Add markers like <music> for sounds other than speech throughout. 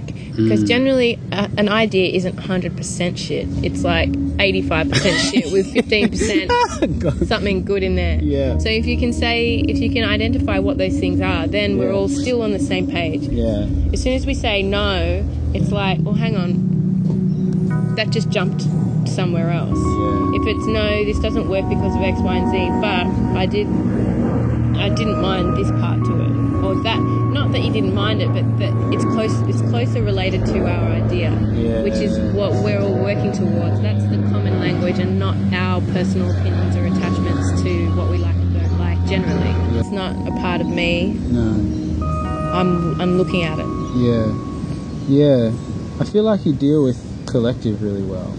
because generally uh, an idea isn't 100% shit. It's like 85% <laughs> shit with 15% <laughs> something good in there. Yeah. So if you can say, if you can identify what those things are, then we're all still on the same page. Yeah. As soon as we say no, it's like, well, hang on, that just jumped somewhere else. Yeah. If it's no, this doesn't work because of X, Y, and Z, but I did, I didn't mind this part to it, or that. Not that you didn't mind it, but that it's close. It's closer related to our idea, Yeah. which is what we're all working towards. That's the common language, and not our personal opinions or attachments to what we like and don't like. Generally, it's not a part of me. No. I'm I'm looking at it. Yeah. Yeah. I feel like you deal with collective really well.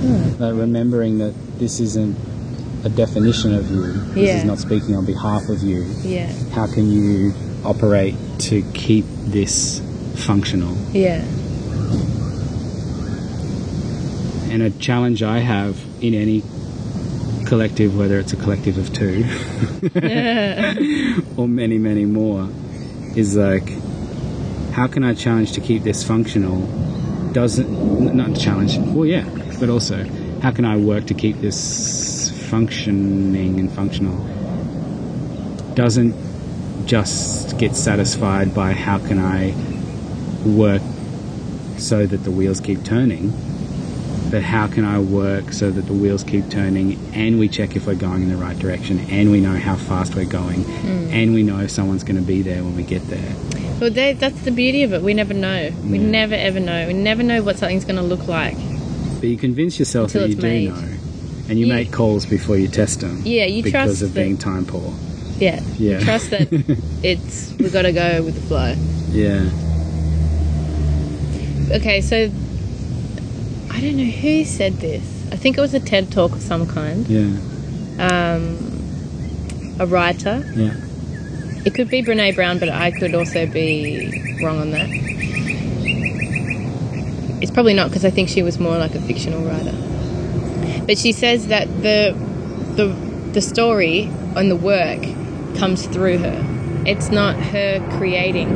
Hmm. Like remembering that this isn't a definition of you. This Yeah. is not speaking on behalf of you. Yeah, How can you operate to keep this functional? yeah, And a challenge I have in any collective, whether it's a collective of two <laughs> or many, many more, is like, how can I challenge to keep this functional? Doesn't, not challenge, well, yeah, but also, how can I work to keep this functioning and functional? Doesn't just get satisfied by how can I work so that the wheels keep turning but how can I work so that the wheels keep turning and we check if we're going in the right direction and we know how fast we're going hmm. and we know if someone's going to be there when we get there. Well, they, that's the beauty of it. We never know. We never ever know. We never know what something's going to look like. But you convince yourself Until that you do made. know and you You- make calls before you test them. Yeah, you because trust of that- being time poor. Yeah, Yeah. Trust that <laughs> it's we got to go with the flow. Yeah. Okay, so I don't know who said this. I think it was a TED talk of some kind. Yeah. Um, a writer. Yeah. It could be Brene Brown, but I could also be wrong on that. It's probably not because I think she was more like a fictional writer. But she says that the the the story and the work comes through her. It's not her creating.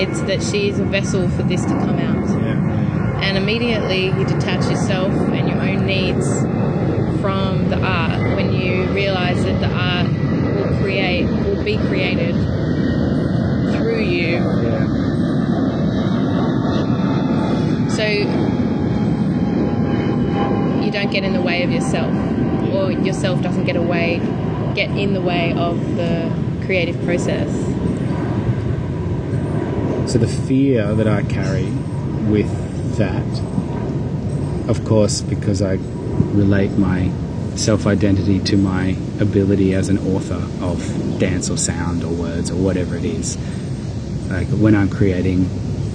It's that she is a vessel for this to come out. Yeah. And immediately you detach yourself and your own needs from the art when you realize that the art will create, will be created through you. Yeah. So you don't get in the way of yourself, or yourself doesn't get away, get in the way of the creative process. So the fear that I carry with that, of course, because I relate my self identity to my ability as an author of dance or sound or words or whatever it is. Like when I'm creating,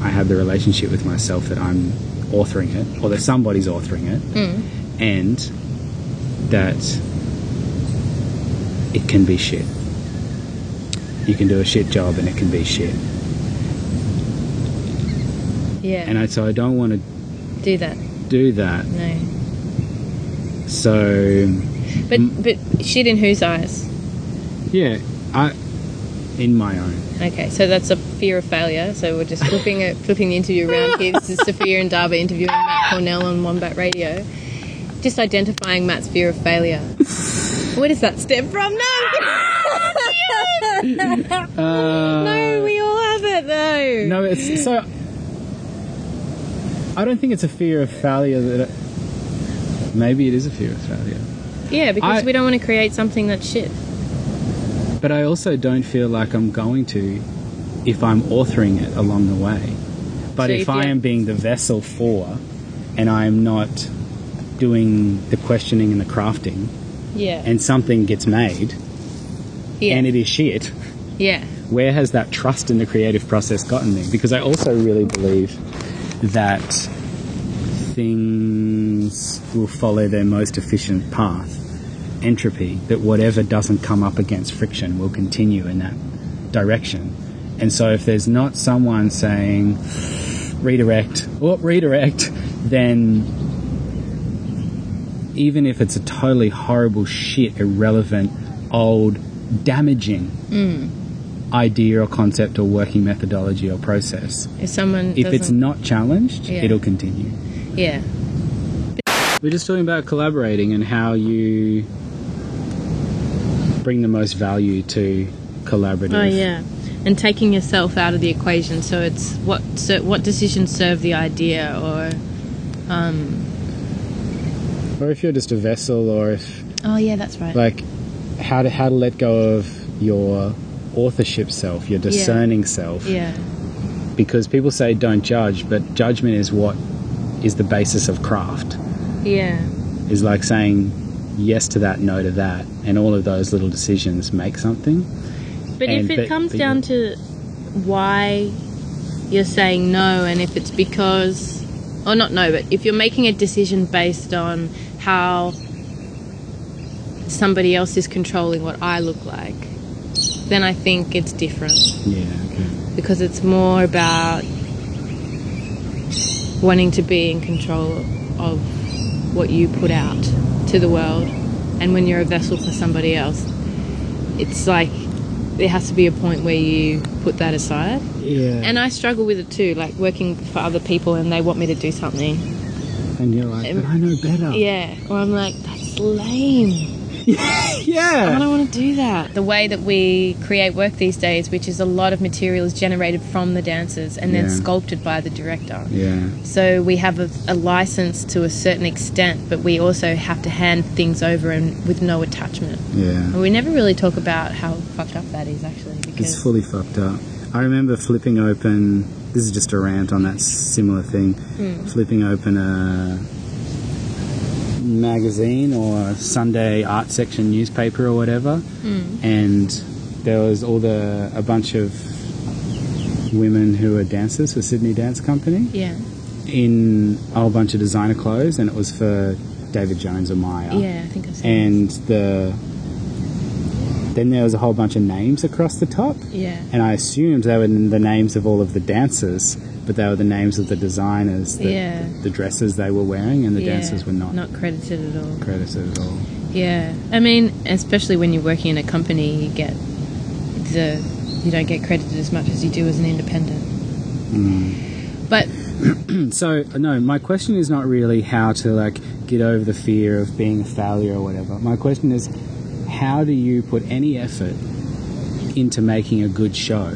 I have the relationship with myself that I'm authoring it or that somebody's authoring it mm. and that it can be shit. You can do a shit job and it can be shit. Yeah, And I, so I don't want to do that. do that. No, So but but shit in whose eyes? yeah, I in my own. Okay, so that's a fear of failure. So we're just flipping it, flipping the interview around here. This is Sophia Ndaba interviewing Matt Cornell on Wombat Radio. Just identifying Matt's fear of failure. <laughs> Where does that stem from? No, <laughs> <laughs> no, we all have it though. Uh, No, it's so. I don't think it's a fear of failure that. It, maybe it is a fear of failure, Yeah, because I- we don't want to create something that's shit. but I also don't feel like I'm going to if I'm authoring it along the way. But So if if I am being the vessel for, and I am not doing the questioning and the crafting, Yeah, and something gets made yeah, and it is shit. yeah, where has that trust in the creative process gotten me? Because I also really believe that things will follow their most efficient path. Entropy, that whatever doesn't come up against friction will continue in that direction. And so if there's not someone saying redirect or redirect, then even if it's a totally horrible shit, irrelevant, old, damaging mm. idea or concept or working methodology or process. If someone If it's doesn't- challenged, Yeah. it'll continue. yeah, We're just talking about collaborating and how you bring the most value to collaborative. oh yeah, and taking yourself out of the equation. So it's what so what decisions serve the idea, or um, Or if you're just a vessel, or if oh yeah, that's right. like how to how to let go of your authorship self, your discerning self. yeah, Because people say don't judge, but judgment is what is the basis of craft. yeah, Is like saying yes to that, no to that, and all of those little decisions make something. But And- if it but- comes but down to why you're saying no, and if it's because, or not no, but if you're making a decision based on how somebody else is controlling what I look like, then I think it's different Yeah. Okay. because it's more about wanting to be in control of what you put out to the world. And when you're a vessel for somebody else, it's like there has to be a point where you put that aside. Yeah. And I struggle with it too, like working for other people and they want me to do something. and you're like, but I know better. Yeah. Or I'm like, that's lame. <laughs> I Yeah. I don't want to do that. The way that we create work these days, which is a lot of material is generated from the dancers and then Yeah. sculpted by the director. Yeah. So we have a, a license to a certain extent, but we also have to hand things over and with no attachment. Yeah. And we never really talk about how fucked up that is actually Because It's fully fucked up. I remember flipping open. This is just a rant on that similar thing. Hmm. Flipping open a magazine or Sunday art section newspaper or whatever, Hmm. and there was all the a bunch of women who were dancers for Sydney Dance Company. Yeah, in a whole bunch of designer clothes, and it was for David Jones or Myer. yeah, I think I've seen And the then there was a whole bunch of names across the top, yeah, and I assumed they were the names of all of the dancers, but they were the names of the designers, the, Yeah. the dresses they were wearing, and the yeah, dancers were not, not credited at all. credited at all. Yeah, I mean, especially when you're working in a company, you get the you don't get credited as much as you do as an independent. Hmm. But <clears throat> So no, my question is not really how to like get over the fear of being a failure or whatever. My question is, how do you put any effort into making a good show?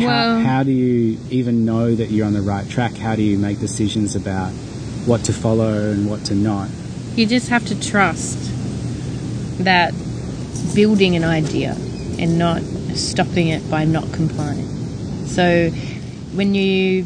How, Well- how do you even know that you're on the right track? How do you make decisions about what to follow and what to not? you just have to trust that building an idea and not stopping it by not complying. So when you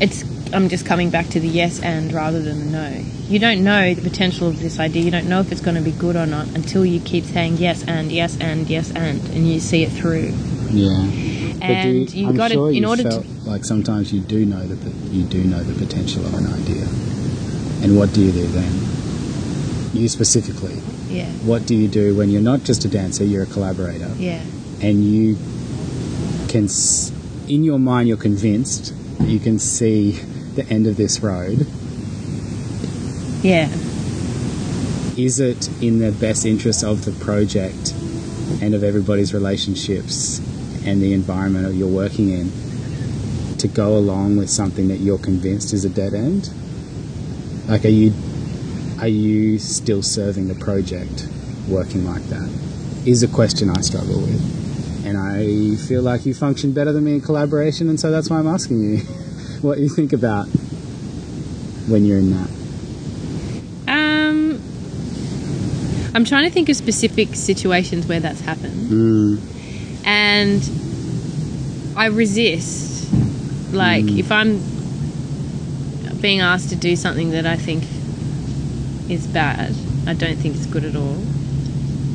it's I'm just coming back to the yes and rather than the no. You don't know the potential of this idea. You don't know if it's going to be good or not until you keep saying yes and yes and yes and and you see it through. Yeah. And you I'm got sure to in you order felt to like sometimes you do know that the, you do know the potential of an idea, and what do you do then? You specifically, yeah. what do you do when you're not just a dancer, you're a collaborator, Yeah. and you can, in your mind, you're convinced that you can see the end of this road. Yeah. Is it in the best interest of the project and of everybody's relationships and the environment that you're working in to go along with something that you're convinced is a dead end? Like, are you are you still serving the project working like that? Is a question I struggle with, and I feel like you function better than me in collaboration, and so that's why I'm asking you <laughs> what you think about when you're in that. Um, I'm trying to think of specific situations where that's happened, Mm, and I resist. Like if I'm being asked to do something that I think is bad, I don't think it's good at all.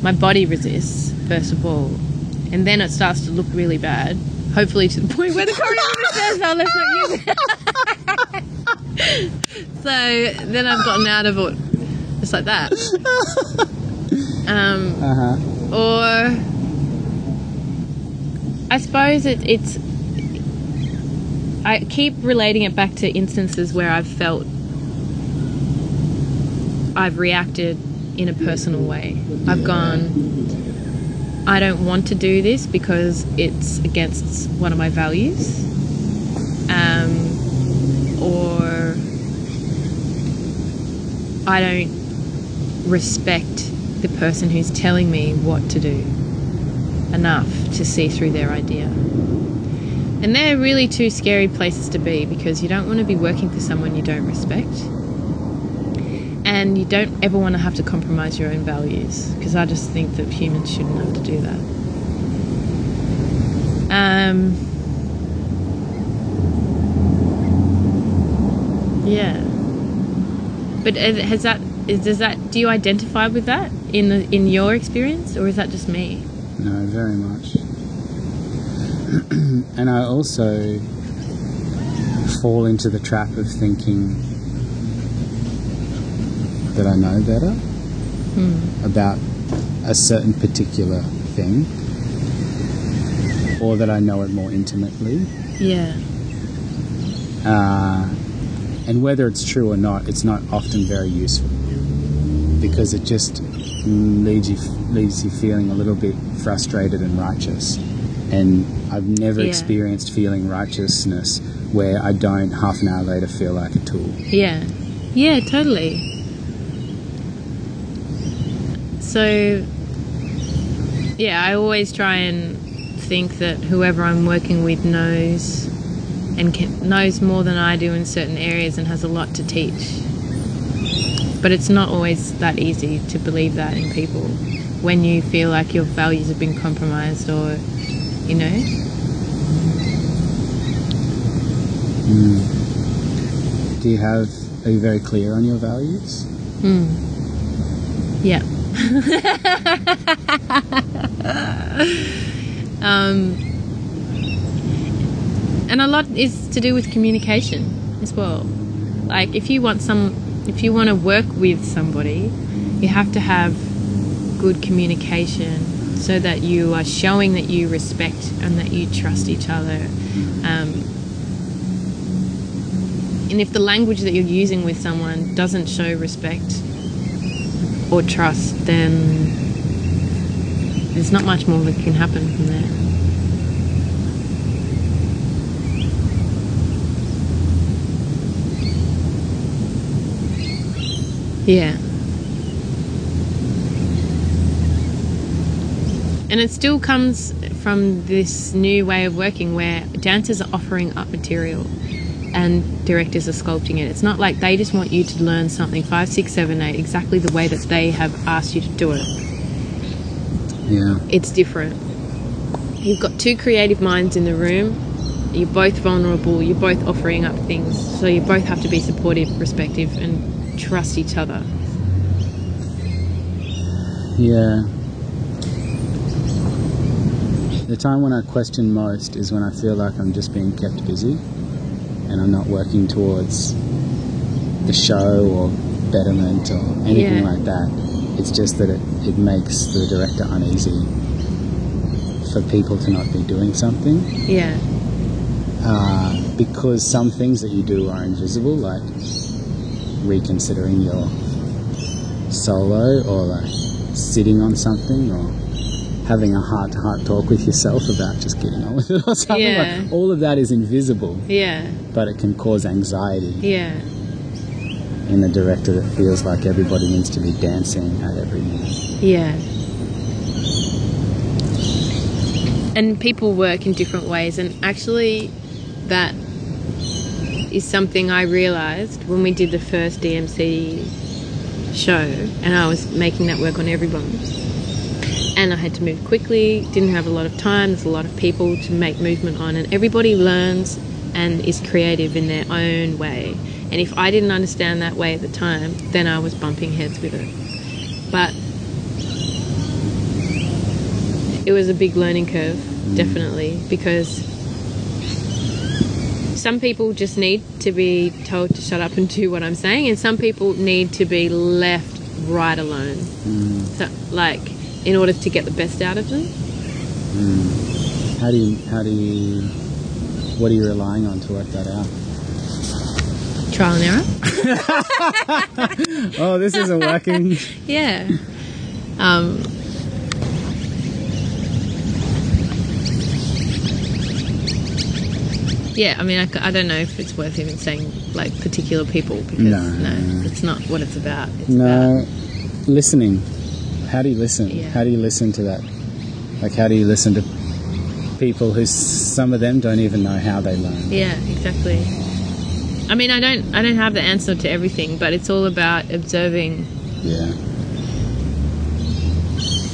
My body resists first of all, and then it starts to look really bad. Hopefully, to the <laughs> point where the choreographer says, "Oh, let's not use <laughs> it." so then I've gotten out of it, just like that. <laughs> Um, uh huh. or I suppose it, it's. I keep relating it back to instances where I've felt I've reacted in a personal way. I've gone, I don't want to do this because it's against one of my values. Um, or I don't respect the person who's telling me what to do enough to see through their idea. And they're really two scary places to be because you don't want to be working for someone you don't respect. And you don't ever want to have to compromise your own values because I just think that humans shouldn't have to do that. Um, yeah. But has that is, does that do you identify with that in the in your experience or is that just me? No, very much. <clears throat> and I also fall into the trap of thinking that I know better about a certain particular thing or that I know it more intimately. Yeah. Uh, and whether it's true or not, it's not often very useful because it just leaves you leaves you feeling a little bit frustrated and righteous. And I've never Yeah. experienced feeling righteousness where I don't half an hour later feel like a tool. Yeah. Yeah, totally. So, yeah, I always try and think that whoever I'm working with knows and can, knows more than I do in certain areas and has a lot to teach. But it's not always that easy to believe that in people when you feel like your values have been compromised or, you know? Do you have, are you very clear on your values? Yeah. <laughs> um, and a lot is to do with communication as well. Like if you want some, if you want to work with somebody, you have to have good communication so that you are showing that you respect and that you trust each other. Um, and if the language that you're using with someone doesn't show respect or trust, then there's not much more that can happen from there. Yeah. And it still comes from this new way of working where dancers are offering up material and directors are sculpting it. It's not like they just want you to learn something five, six, seven, eight, exactly the way that they have asked you to do it. Yeah. It's different. You've got two creative minds in the room. You're both vulnerable. You're both offering up things. So you both have to be supportive, respective, and trust each other. Yeah. The time when I question most is when I feel like I'm just being kept busy and I'm not working towards the show or betterment or anything Yeah. like that. It's just that it, it makes the director uneasy for people to not be doing something Yeah. uh, because some things that you do are invisible, like reconsidering your solo or like sitting on something or having a heart to heart talk with yourself about just getting on with it or something. Yeah. Like, all of that is invisible, Yeah. but it can cause anxiety Yeah. in the director that feels like everybody needs to be dancing at every minute. Yeah. And people work in different ways, and actually, that is something I realised when we did the first DMC show, and I was making that work on everyone. And I had to move quickly, didn't have a lot of time, there's a lot of people to make movement on, and everybody learns and is creative in their own way. And if I didn't understand that way at the time, then I was bumping heads with it. But it was a big learning curve, mm. definitely, because some people just need to be told to shut up and do what I'm saying, and some people need to be left right alone. So, like, in order to get the best out of them. How do you, how do you, what are you relying on to work that out? Trial and error. <laughs> Oh, this isn't working. <laughs> Yeah. Um, Yeah, I mean, I don't know if it's worth even saying like particular people because No. no, it's not what it's about. It's No, listening. How do you listen? Yeah. How do you listen to that? Like, how do you listen to people who some of them don't even know how they learn? yeah, exactly. I mean, I don't I don't have the answer to everything, but it's all about observing Yeah.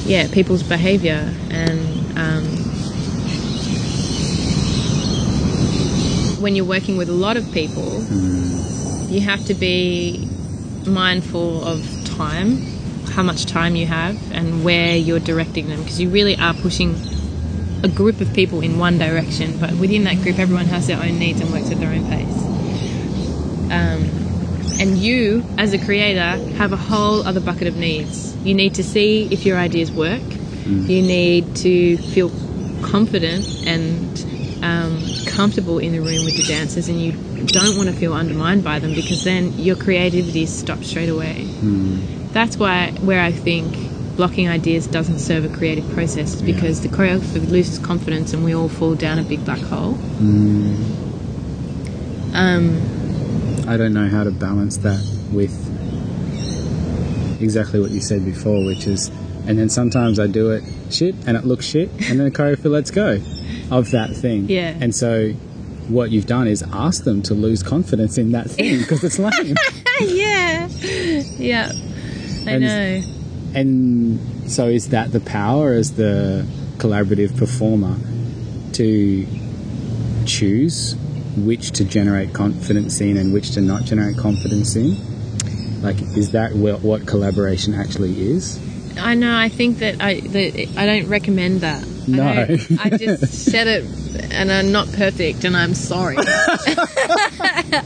yeah people's behavior and um, when you're working with a lot of people you have to be mindful of time how much time you have and where you're directing them because you really are pushing a group of people in one direction but within that group everyone has their own needs and works at their own pace. Um, and you as a creator have a whole other bucket of needs. You need to see if your ideas work. You need to feel confident and um, comfortable in the room with the dancers and you don't want to feel undermined by them because then your creativity is stopped straight away. That's why where i think blocking ideas doesn't serve a creative process is because the choreographer loses confidence and we all fall down a big black hole. Um, I don't know how to balance that with exactly what you said before, which is, and then sometimes I do it shit and it looks shit, and then the choreographer lets go of that thing. Yeah. And so what you've done is ask them to lose confidence in that thing because it's lame. <laughs> yeah yeah i And- know and so is that the power as the collaborative performer to choose which to generate confidence in and which to not generate confidence in? Like, is that what, what collaboration actually is? I know. I think that I that I don't recommend that. No. I, I just said it, and I'm not perfect, and I'm sorry <laughs> <laughs> that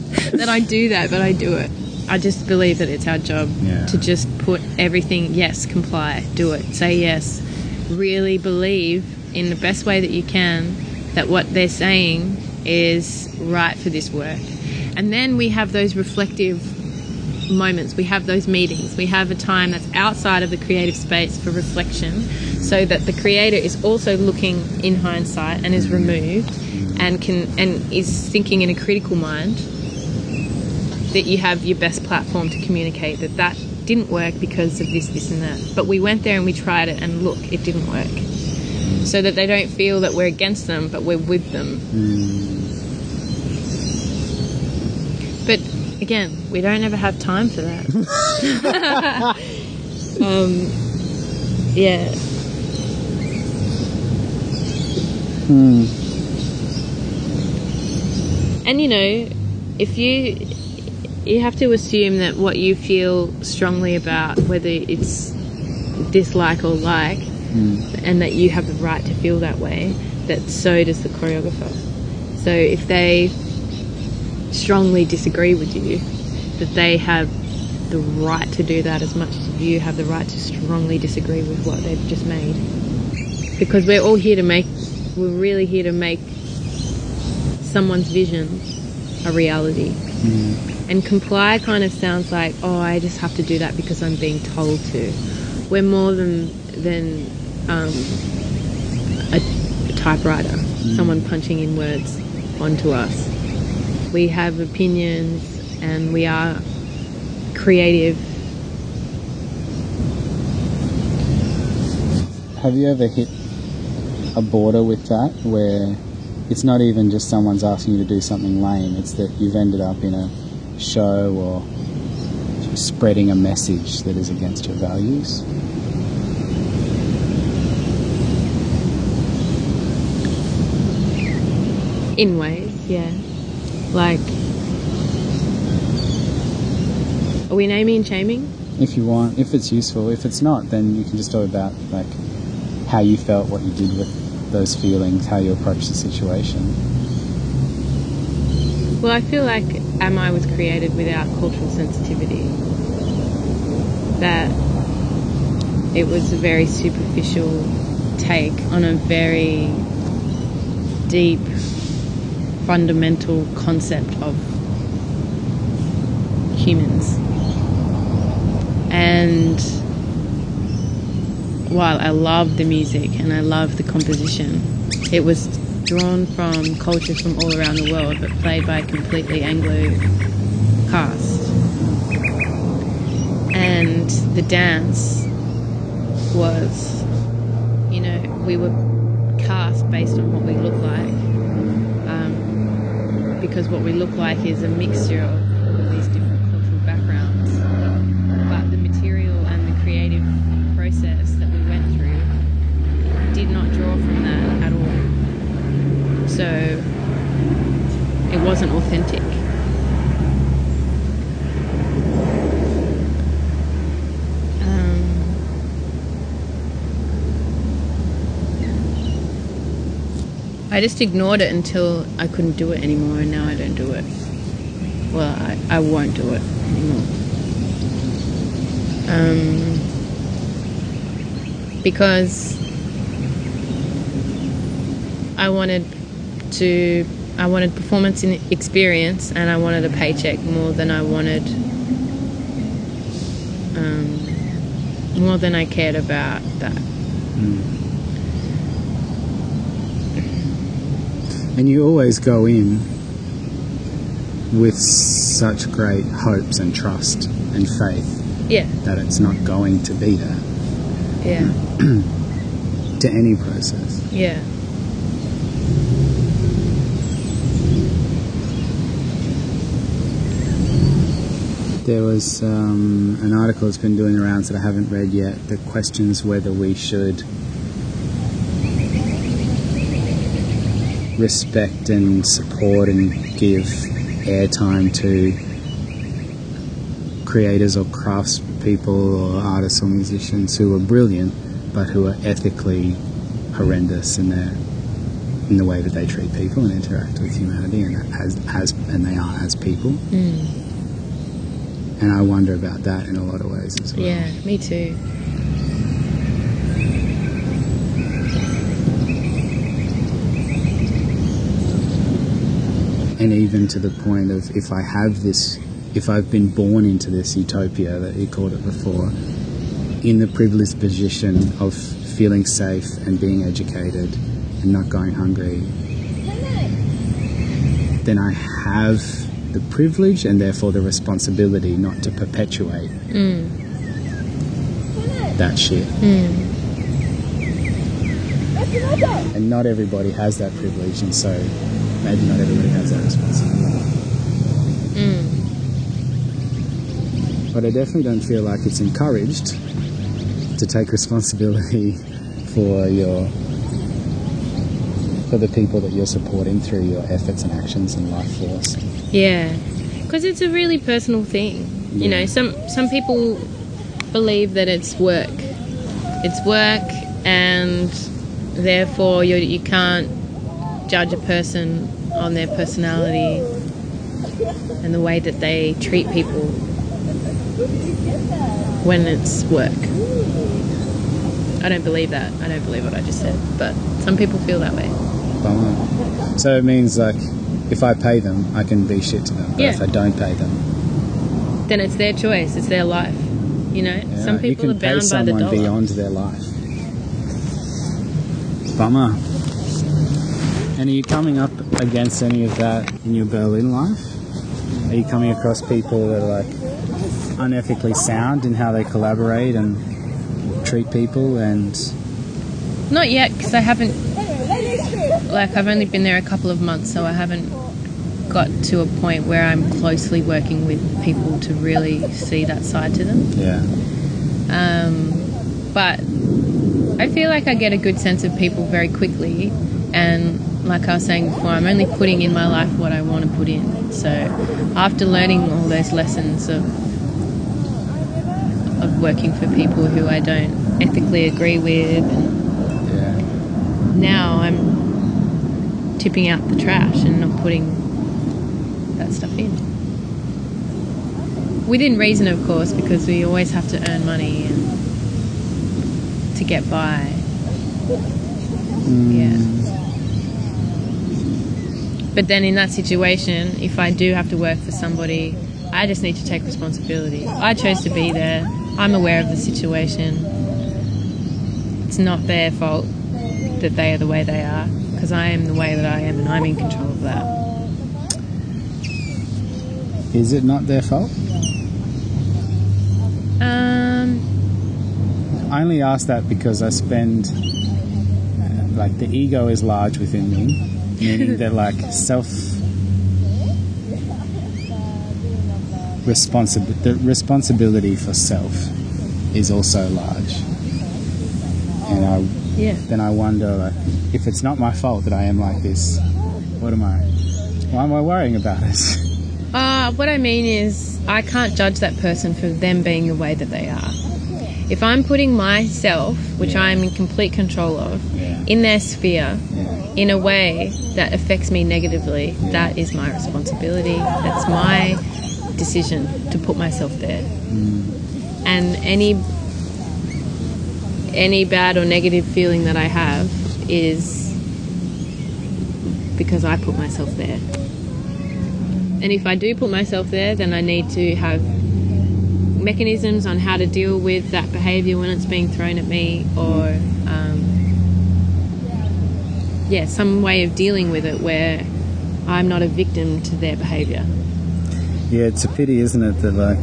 I do that, but I do it. I just believe that it's our job Yeah. to just put everything. Yes, comply, do it, say yes. Really believe in the best way that you can that what they're saying is right for this work, and then we have those reflective moments. We have those meetings. We have a time that's outside of the creative space for reflection so that the creator is also looking in hindsight and is removed and can and is thinking in a critical mind that you have your best platform to communicate that that didn't work because of this this and that but we went there and we tried it and look it didn't work so that they don't feel that we're against them but we're with them but again, we don't ever have time for that. <laughs> <laughs> um, yeah. Hmm. And you know, if you you have to assume that what you feel strongly about, whether it's dislike or like, hmm. and that you have the right to feel that way, that so does the choreographer. So if they strongly disagree with you, that they have the right to do that as much as you have the right to strongly disagree with what they've just made. Because we're all here to make, we're really here to make someone's vision a reality. And comply kind of sounds like, oh, I just have to do that because I'm being told to. We're more than than um, a, a typewriter, someone punching in words onto us. We have opinions and we are creative. Have you ever hit a border with that where it's not even just someone's asking you to do something lame, it's that you've ended up in a show or spreading a message that is against your values? In ways, yeah. Like, are we naming and shaming? If you want, if it's useful. If it's not, then you can just talk about like how you felt, what you did with those feelings, how you approach the situation. Well, I feel like Am I was created without cultural sensitivity. That it was a very superficial take on a very deep, fundamental concept of humans. And while I love the music and I love the composition, it was drawn from cultures from all around the world, but played by a completely Anglo cast. And the dance was, you know, we were cast based on what we look like. Um, because what we look like is a mixture of all these different cultural backgrounds. But the material and the creative process that we went through did not draw from that at all. So it wasn't authentic. Um, I just ignored it until I couldn't do it anymore, and now I don't do it. Well, I, I won't do it anymore. Um, because I wanted to, I wanted performance and experience, and I wanted a paycheck more than I wanted, um, more than I cared about that. And you always go in with such great hopes and trust and faith Yeah, that it's not going to be that yeah, <clears throat> to any process. yeah. There was um, an article that's been doing the rounds that I haven't read yet that questions whether we should respect and support and give airtime to creators or craftspeople or artists or musicians who are brilliant but who are ethically horrendous in their in the way that they treat people and interact with humanity and as as and they are as people Mm. And I wonder about that in a lot of ways as well. Yeah, me too. And even to the point of if I have this, if I've been born into this utopia that you called it before, in the privileged position of feeling safe and being educated and not going hungry, then I have the privilege and therefore the responsibility not to perpetuate Mm. that shit. Mm. And not everybody has that privilege, and so maybe not everybody has that responsibility. Mm. But I definitely don't feel like it's encouraged to take responsibility <laughs> for your for the people that you're supporting through your efforts and actions and life force. Yeah, because it's a really personal thing. You know, some some people believe that it's work. It's work, and therefore you you can't judge a person on their personality and the way that they treat people when it's work. I don't believe that. I don't believe what I just said, but some people feel that way. Bummer. So it means like if I pay them, I can be shit to them. But Yeah. if I don't pay them, Then it's their choice. It's their life. You know, yeah, some people you are can pay bound by the someone dollar. beyond their life. Bummer. And are you coming up against any of that in your Berlin life? Are you coming across people that are like unethically sound in how they collaborate and treat people and Not yet, because I haven't. Like, I've only been there a couple of months, so I haven't got to a point where I'm closely working with people to really see that side to them. yeah. Um, but I feel like I get a good sense of people very quickly, and like I was saying before, I'm only putting in my life what I want to put in. So after learning all those lessons of of working for people who I don't ethically agree with, Yeah. now I'm tipping out the trash and not putting that stuff in. Within reason, of course, because we always have to earn money and to get by. Mm. Yeah. But then in that situation, if I do have to work for somebody, I just need to take responsibility. I chose to be there. I'm aware of the situation. It's not their fault. That they are the way they are because I am the way that I am and I'm in control of that. Is it not their fault? Um, I only ask that because I spend uh, like the ego is large within me, meaning that <laughs> like self responsibility the responsibility for self is also large, yeah. then I wonder like, if it's not my fault that I am like this. What am I? Why am I worrying about it? <laughs> Uh, what I mean is, I can't judge that person for them being the way that they are. If I'm putting myself, which Yeah. I am in complete control of, Yeah. in their sphere Yeah. in a way that affects me negatively, that is my responsibility. That's my decision to put myself there. And any any bad or negative feeling that I have is because I put myself there. And if I do put myself there, then I need to have mechanisms on how to deal with that behavior when it's being thrown at me, or um, yeah, some way of dealing with it where I'm not a victim to their behavior. Yeah, it's a pity, isn't it, that like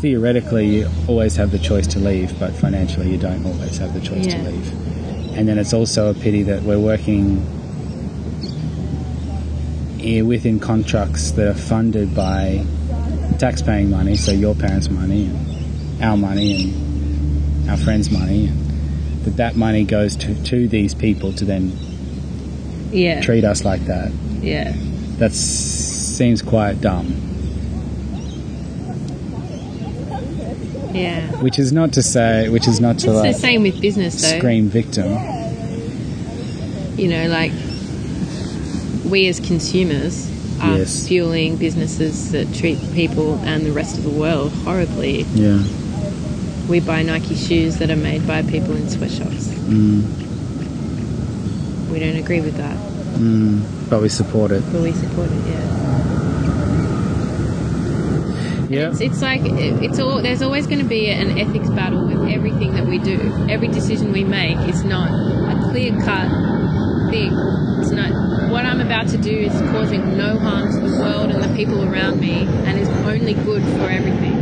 theoretically you always have the choice to leave, but financially you don't always have the choice Yeah. to leave. And then it's also a pity that we're working here within contracts that are funded by tax-paying money, so your parents' money and our money and our friends' money, and that that money goes to, to these people to then Yeah, treat us like that. yeah, That seems quite dumb. Yeah. Which is not to say, which is not to It's like the same with business, though. scream victim. You know, like we as consumers are Yes. fueling businesses that treat people and the rest of the world horribly. Yeah. We buy Nike shoes that are made by people in sweatshops. Mm, We don't agree with that, mm, but we support it. but we support it. Yeah. Yeah. It's, it's like it's all. There's always going to be an ethics battle with everything that we do. Every decision we make is not a clear cut thing. It's not. What I'm about to do is causing no harm to the world and the people around me, and is only good for everything.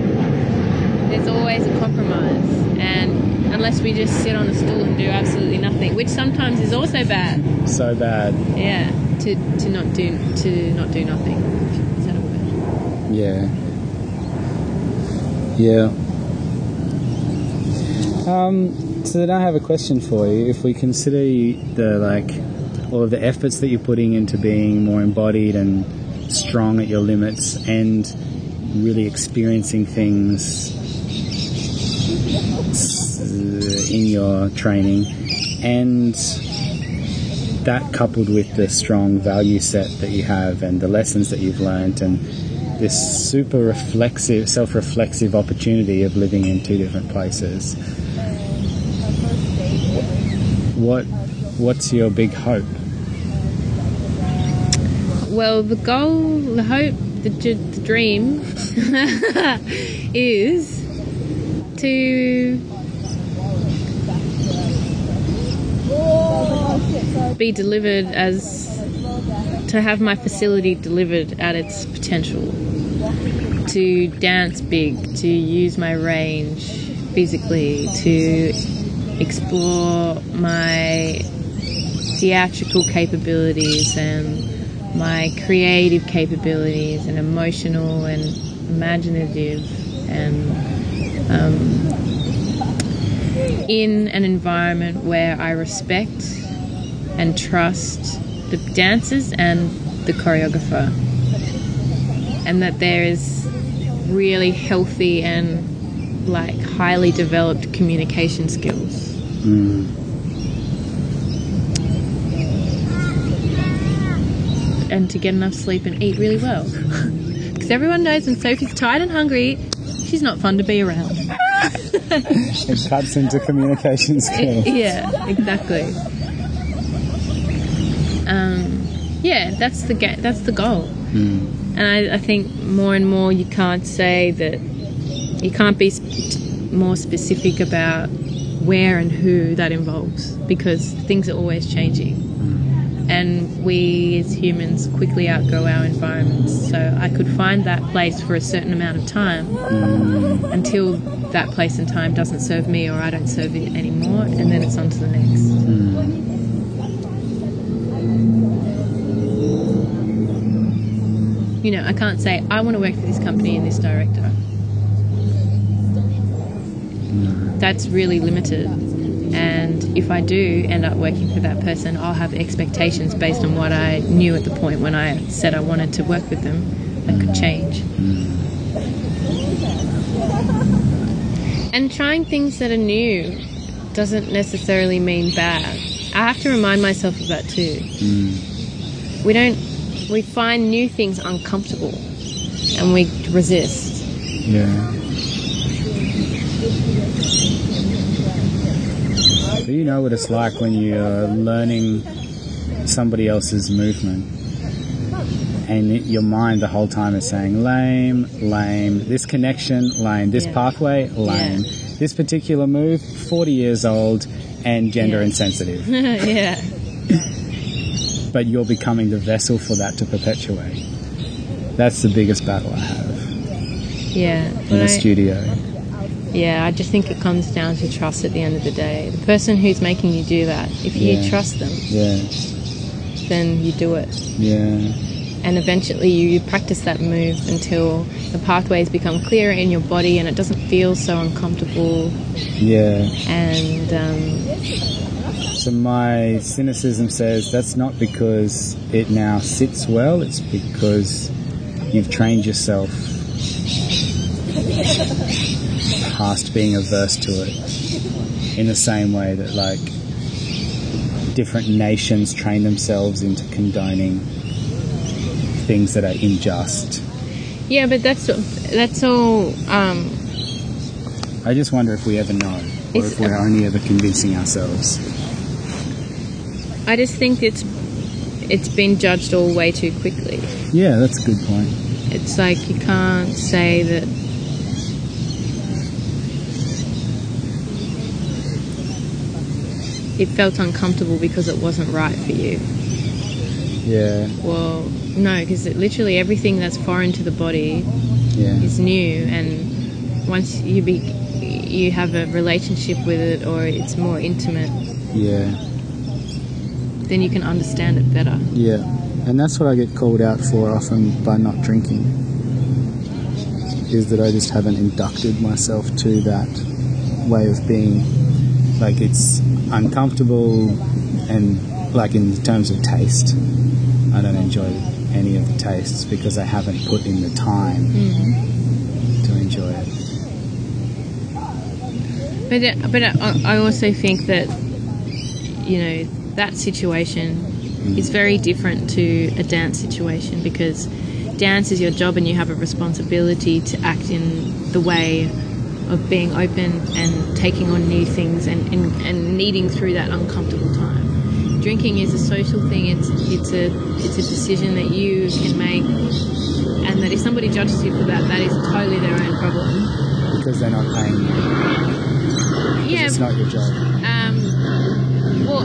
There's always a compromise, and unless we just sit on a stool and do absolutely nothing, which sometimes is also bad. So bad. Yeah, to, to not do to not do nothing. Is that a word? Yeah. Yeah. Um, so then I have a question for you. If we consider the like all of the efforts that you're putting into being more embodied and strong at your limits and really experiencing things in your training and that coupled with the strong value set that you have and the lessons that you've learned and this super reflexive, self-reflexive opportunity of living in two different places. What, what's your big hope? Well, the goal, the hope, the, d- the dream <laughs> is to be delivered as to have my facility delivered at its potential to dance big to use my range physically to explore my theatrical capabilities and my creative capabilities and emotional and imaginative and um, in an environment where I respect and trust the dancers and the choreographer and that there is really healthy and like highly developed communication skills and to get enough sleep and eat really well. <laughs> Because everyone knows when Sophie's tired and hungry, she's not fun to be around. It cuts into communication skills. <laughs> yeah, exactly. Um, yeah, that's the ga- that's the goal. And I, I think more and more you can't say that you can't be sp- more specific about where and who that involves because things are always changing. Mm. And we as humans quickly outgrow our environments. So I could find that place for a certain amount of time mm. until that place and time doesn't serve me or I don't serve it anymore, and then it's on to the next. You know, I can't say, I want to work for this company and this director. That's really limited. And if I do end up working for that person, I'll have expectations based on what I knew at the point when I said I wanted to work with them that could change. And trying things that are new doesn't necessarily mean bad. I have to remind myself of that too. Hmm. We don't, we find new things uncomfortable and we resist. Yeah. Do you know what it's like when you're learning somebody else's movement and your mind the whole time is saying lame, lame, this connection, lame, this Yeah. pathway, lame, this particular move, 40 years old and gender Yeah. insensitive. <laughs> yeah. But you're becoming the vessel for that to perpetuate. That's the biggest battle I have Yeah. in a I- studio. Yeah, I just think it comes down to trust at the end of the day. The person who's making you do that, if you trust them, Yeah, then you do it. yeah, And eventually you, you practice that move until the pathways become clearer in your body and it doesn't feel so uncomfortable. yeah. And um, So my cynicism says that's not because it now sits well, it's because you've trained yourself past being averse to it. In the same way that like different nations train themselves into condoning things that are unjust. yeah, but that's that's all. Um, I just wonder if we ever know, or if we're only ever convincing ourselves. I just think it's it's been judged all way too quickly. Yeah, that's a good point. It's like you can't say that. It felt uncomfortable because it wasn't right for you. Yeah, Well, no, because literally everything that's foreign to the body yeah, is new, and once you be you have a relationship with it or it's more intimate, yeah. Then you can understand it better. Yeah, and that's what I get called out for often by not drinking. Is that I just haven't inducted myself to that way of being. Like it's uncomfortable, and like in terms of taste, I don't enjoy any of the tastes because I haven't put in the time mm-hmm. to enjoy it. But uh, but I I also think that you know that situation is very different to a dance situation because dance is your job and you have a responsibility to act in the way of being open and taking on new things and, and, and needing through that uncomfortable time. Drinking is a social thing. It's it's a it's a decision that you can make, and that if somebody judges you for that, that is totally their own problem. Because they're not paying you. Yeah, It's not your job.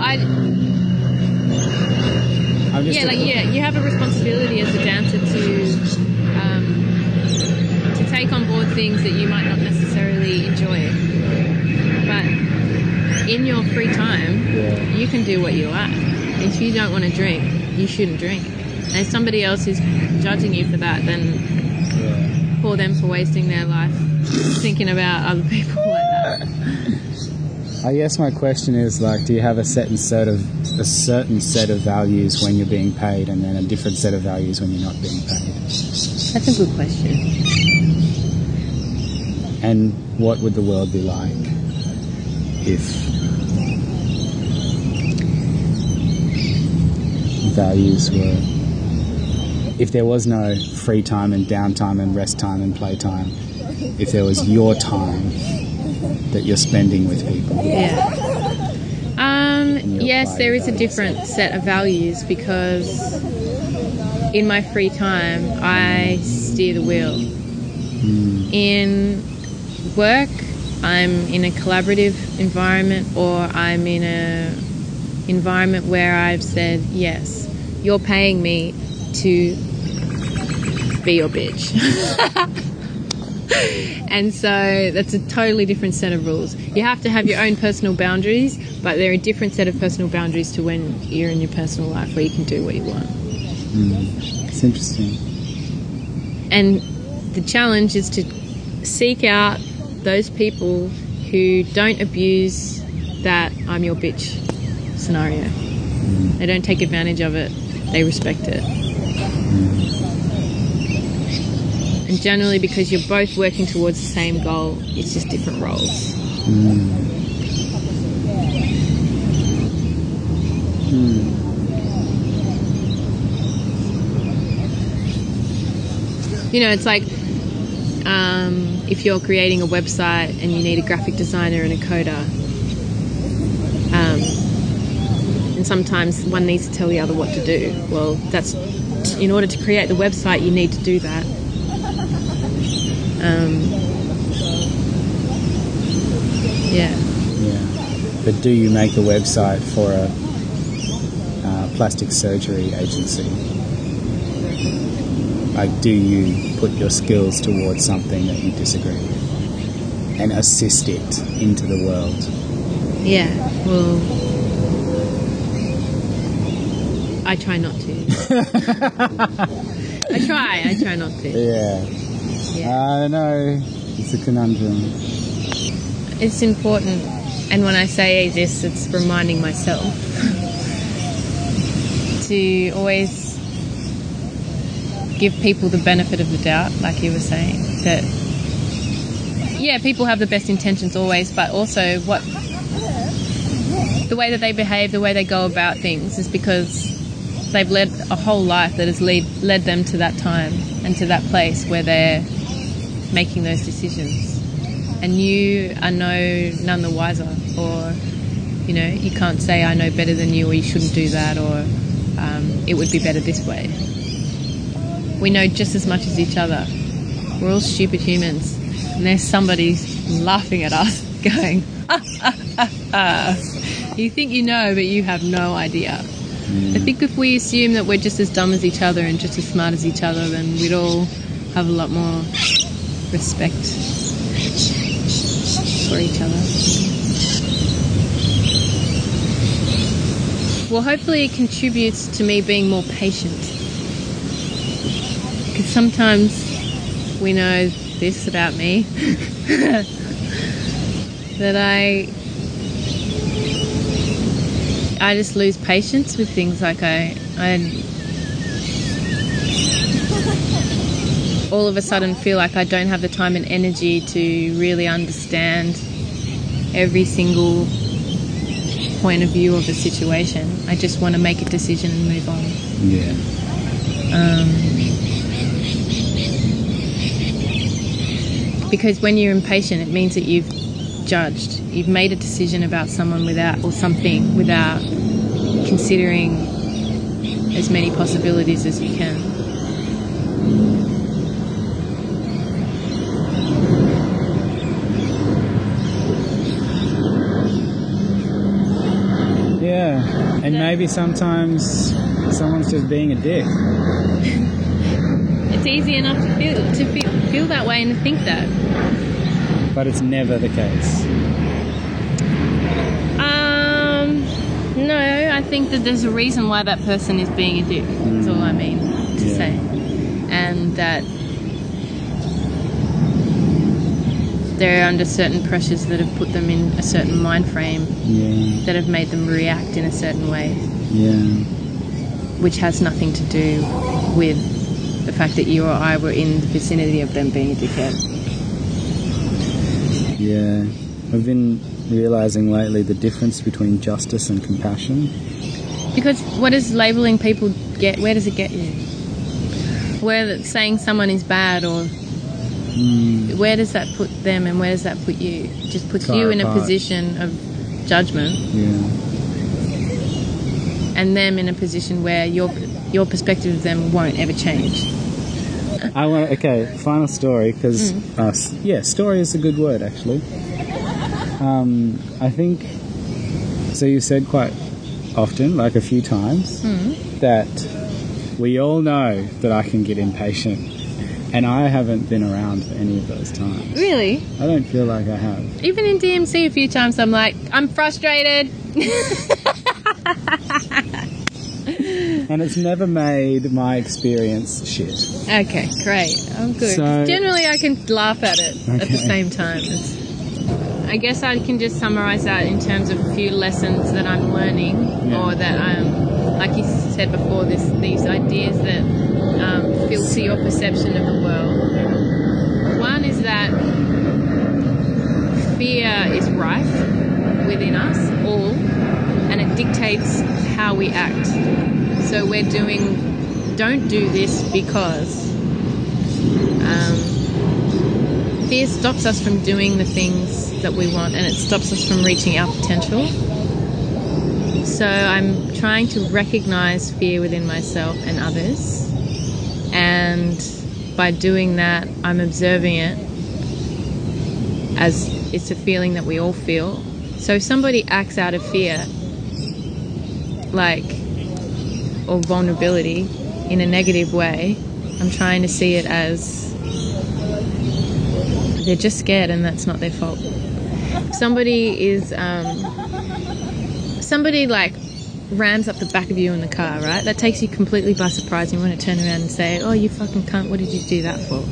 I yeah, like yeah, you have a responsibility as a dancer to um, to take on board things that you might not necessarily enjoy, but in your free time, Yeah. you can do what you like. If you don't want to drink, you shouldn't drink. And if somebody else is judging you for that, then Yeah. poor them for wasting their life thinking about other people like that. <laughs> I guess my question is like, do you have a certain set of a certain set of values when you're being paid, and then a different set of values when you're not being paid? That's a good question. And what would the world be like if values were if there was no free time and downtime and rest time and play time, if there was your time that you're spending with people. Yeah. Um, yes, there the is a different set of values because in my free time, I steer the wheel. In work, I'm in a collaborative environment or I'm in a environment where I've said yes, you're paying me to be your bitch. <laughs> <laughs> and so that's a totally different set of rules. You have to have your own personal boundaries, but they're a different set of personal boundaries to when you're in your personal life where you can do what you want. Hmm. It's interesting. And the challenge is to seek out those people who don't abuse that I'm your bitch scenario. Hmm. They don't take advantage of it, they respect it. Hmm. And generally, because you're both working towards the same goal, it's just different roles. You know, it's like um, if you're creating a website and you need a graphic designer and a coder. Um, and sometimes one needs to tell the other what to do. Well, that's in order to create the website, you need to do that. Um, yeah. Yeah. But do you make a website for a uh, plastic surgery agency? Like, do you put your skills towards something that you disagree with and assist it into the world? Yeah, well, I try not to. <laughs> I try, I try not to. Yeah. Yeah. I don't know. It's a conundrum. It's important, and when I say this, it's reminding myself <laughs> to always give people the benefit of the doubt, like you were saying. That, yeah, people have the best intentions always, but also what the way that they behave, the way they go about things is because they've led a whole life that has lead, led them to that time and to that place where they're making those decisions. And you are no none the wiser, or you know, you can't say I know better than you, or you shouldn't do that, or um, it would be better this way. We know just as much as each other. We're all stupid humans, and there's somebody laughing at us, <laughs> going, "You think you know, but you have no idea." I think if we assume that we're just as dumb as each other and just as smart as each other, then we'd all have a lot more respect for each other. Well, hopefully, it contributes to me being more patient. Because sometimes we know this about me <laughs> that I I just lose patience with things like I I all of a sudden feel like I don't have the time and energy to really understand every single point of view of a situation. I just want to make a decision and move on. Yeah. Um, Because when you're impatient, it means that you've judged. You've made a decision about someone without, or something, without considering as many possibilities as you can. Yeah. And maybe sometimes someone's just being a dick. <laughs> It's easy enough to feel to feel, feel that way and to think that. But it's never the case. Um, no, I think that there's a reason why that person is being a dick. That's all I mean to Yeah. say, and that they're under certain pressures that have put them in a certain mind frame Yeah. that have made them react in a certain way, Yeah. which has nothing to do with the fact that you or I were in the vicinity of them being a dickhead. Yeah. I've been realizing lately the difference between justice and compassion. Because what does labeling people get? Where does it get you? Where saying someone is bad or Mm. where does that put them and where does that put you? It just puts Far you in a position of judgment Yeah. and them in a position where your your perspective of them won't ever change. <laughs> I want. Okay. Final story, because uh, yeah, story is a good word actually. Um, I think so. You said quite often, like a few times, that we all know that I can get impatient, and I haven't been around for any of those times. Really? I don't feel like I have. Even in DMC, a few times I'm like, I'm frustrated. <laughs> And it's never made my experience shit. Okay, great. I'm good. So- Generally, I can laugh at it at the same time. It's, I guess I can just summarize that in terms of a few lessons that I'm learning, Yeah. or that I'm, like you said before, this these ideas that um, filter your perception of the world. One is that fear is rife within us all, and it dictates how we act. So we're doing, don't do this because. Um, fear stops us from doing the things that we want and it stops us from reaching our potential. So I'm trying to recognize fear within myself and others. And by doing that, I'm observing it as it's a feeling that we all feel. So if somebody acts out of fear, like, or vulnerability in a negative way, I'm trying to see it as they're just scared and that's not their fault. Somebody is, um, somebody like rams up the back of you in the car, right? That takes you completely by surprise. You want to turn around and say, "Oh, you fucking cunt! What did you do that for?"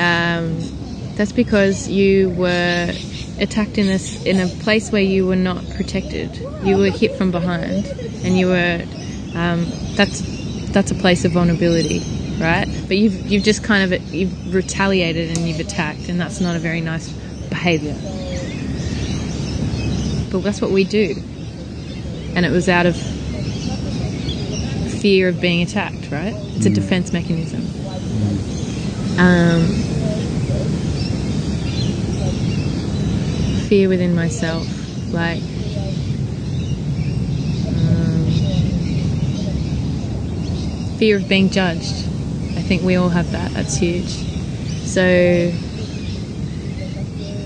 Um, that's because you were attacked in this in a place where you were not protected. You were hit from behind, and you were. Um, that's that's a place of vulnerability, right? But you've you've just kind of you've retaliated and you've attacked, and that's not a very nice behaviour. But that's what we do, and it was out of fear of being attacked, right? It's a defense mechanism. Um, fear within myself, like um, fear of being judged. I think we all have that. That's huge. So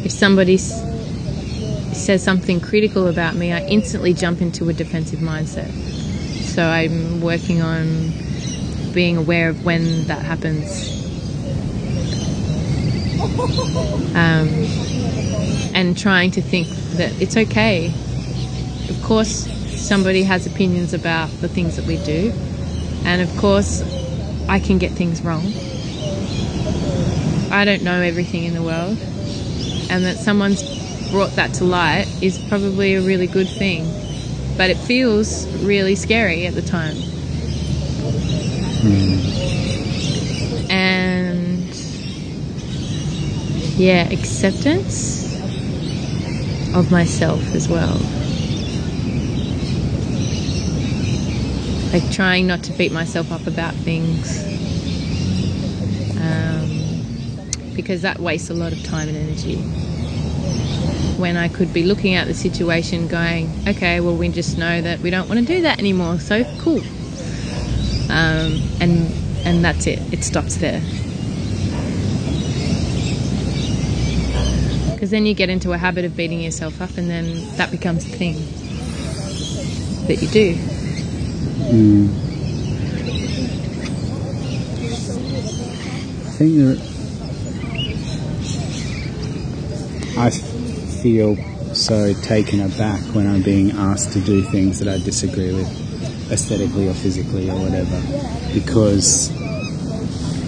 if somebody says something critical about me, I instantly jump into a defensive mindset. So I'm working on being aware of when that happens. Um, and trying to think that it's okay. Of course, somebody has opinions about the things that we do, and of course, I can get things wrong. I don't know everything in the world, and that someone's brought that to light is probably a really good thing, but it feels really scary at the time. Hmm. And yeah, acceptance of myself as well. Like trying not to beat myself up about things. Um, because that wastes a lot of time and energy. When I could be looking at the situation going, okay, well, we just know that we don't want to do that anymore, so cool. Um, and, and that's it, it stops there. Because then you get into a habit of beating yourself up, and then that becomes the thing that you do. Hmm. I think that I feel so taken aback when I'm being asked to do things that I disagree with, aesthetically or physically or whatever, because,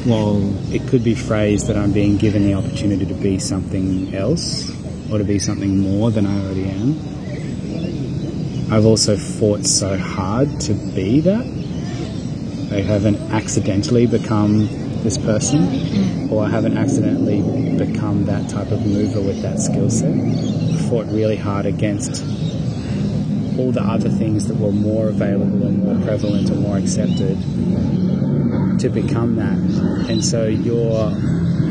well, it could be phrased that I'm being given the opportunity to be something else or to be something more than I already am. I've also fought so hard to be that. I haven't accidentally become this person, or I haven't accidentally become that type of mover with that skill set. I fought really hard against all the other things that were more available and more prevalent or more accepted to become that. And so your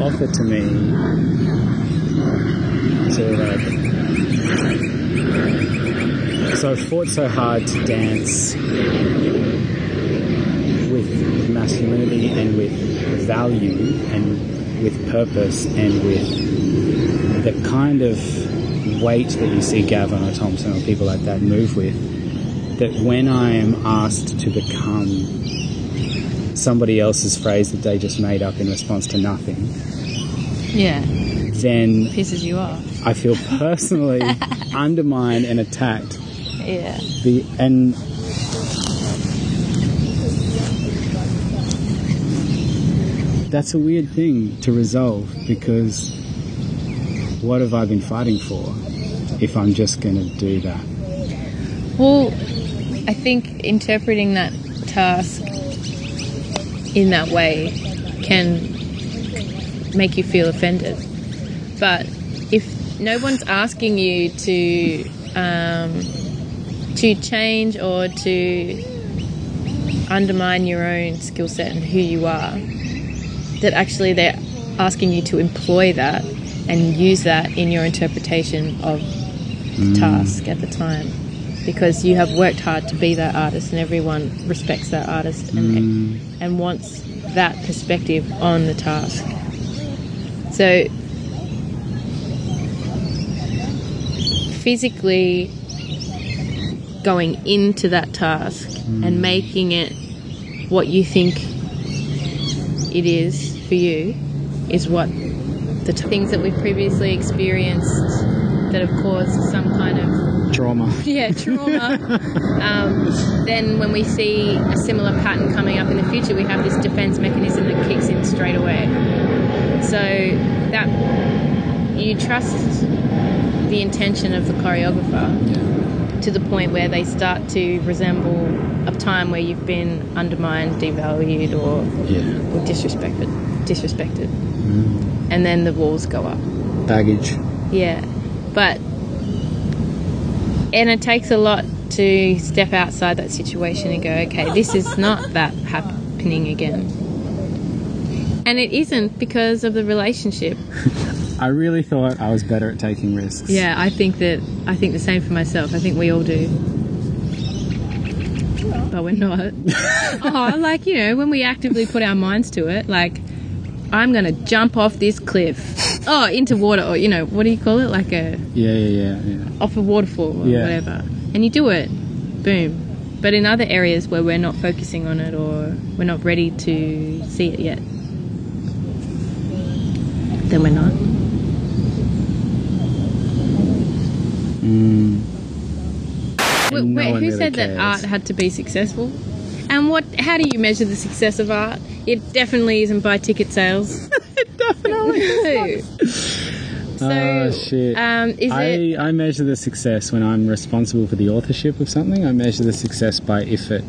offer to me to like so I fought so hard to dance with masculinity and with value and with purpose and with the kind of weight that you see Gavin or Thompson or people like that move with, that when I am asked to become somebody else's phrase that they just made up in response to nothing, Yeah. then Pisses you off. I feel personally <laughs> undermined and attacked. Yeah. The and that's a weird thing to resolve because what have I been fighting for if I'm just going to do that? Well, I think interpreting that task in that way can make you feel offended. But if no one's asking you to um, to change or to undermine your own skill set and who you are, that actually they're asking you to employ that and use that in your interpretation of the task at the time because you have worked hard to be that artist and everyone respects that artist and, mm. and wants that perspective on the task. So physically going into that task and mm. making it what you think it is for you is what the t- things that we've previously experienced that have caused some kind of Trauma. <laughs> yeah trauma. Um, then when we see a similar pattern coming up in the future we have this defense mechanism that kicks in straight away. So that you trust the intention of the choreographer to the point where they start to resemble a time where you've been undermined devalued or, Yeah. or disrespected disrespected. And then the walls go up. Baggage. yeah, but and it takes a lot to step outside that situation and go, okay, this is not that happening again. And it isn't because of the relationship. <laughs> I really thought I was better at taking risks. Yeah, I think that I think the same for myself. I think we all do. But we're not. <laughs> oh, like, you know, when we actively put our minds to it, like I'm going to jump off this cliff. Oh, into water or you know, what do you call it? Like a Yeah, yeah, yeah, yeah. off a waterfall or Yeah. whatever. And you do it, boom. But in other areas where we're not focusing on it or we're not ready to see it yet, then we're not. Mm. Wait, no wait, who said that art had to be successful? And what? How do you measure the success of art? It definitely isn't by ticket sales. <laughs> it definitely. <laughs> so, oh shit. um, is I, it? I measure the success when I'm responsible for the authorship of something. I measure the success by if it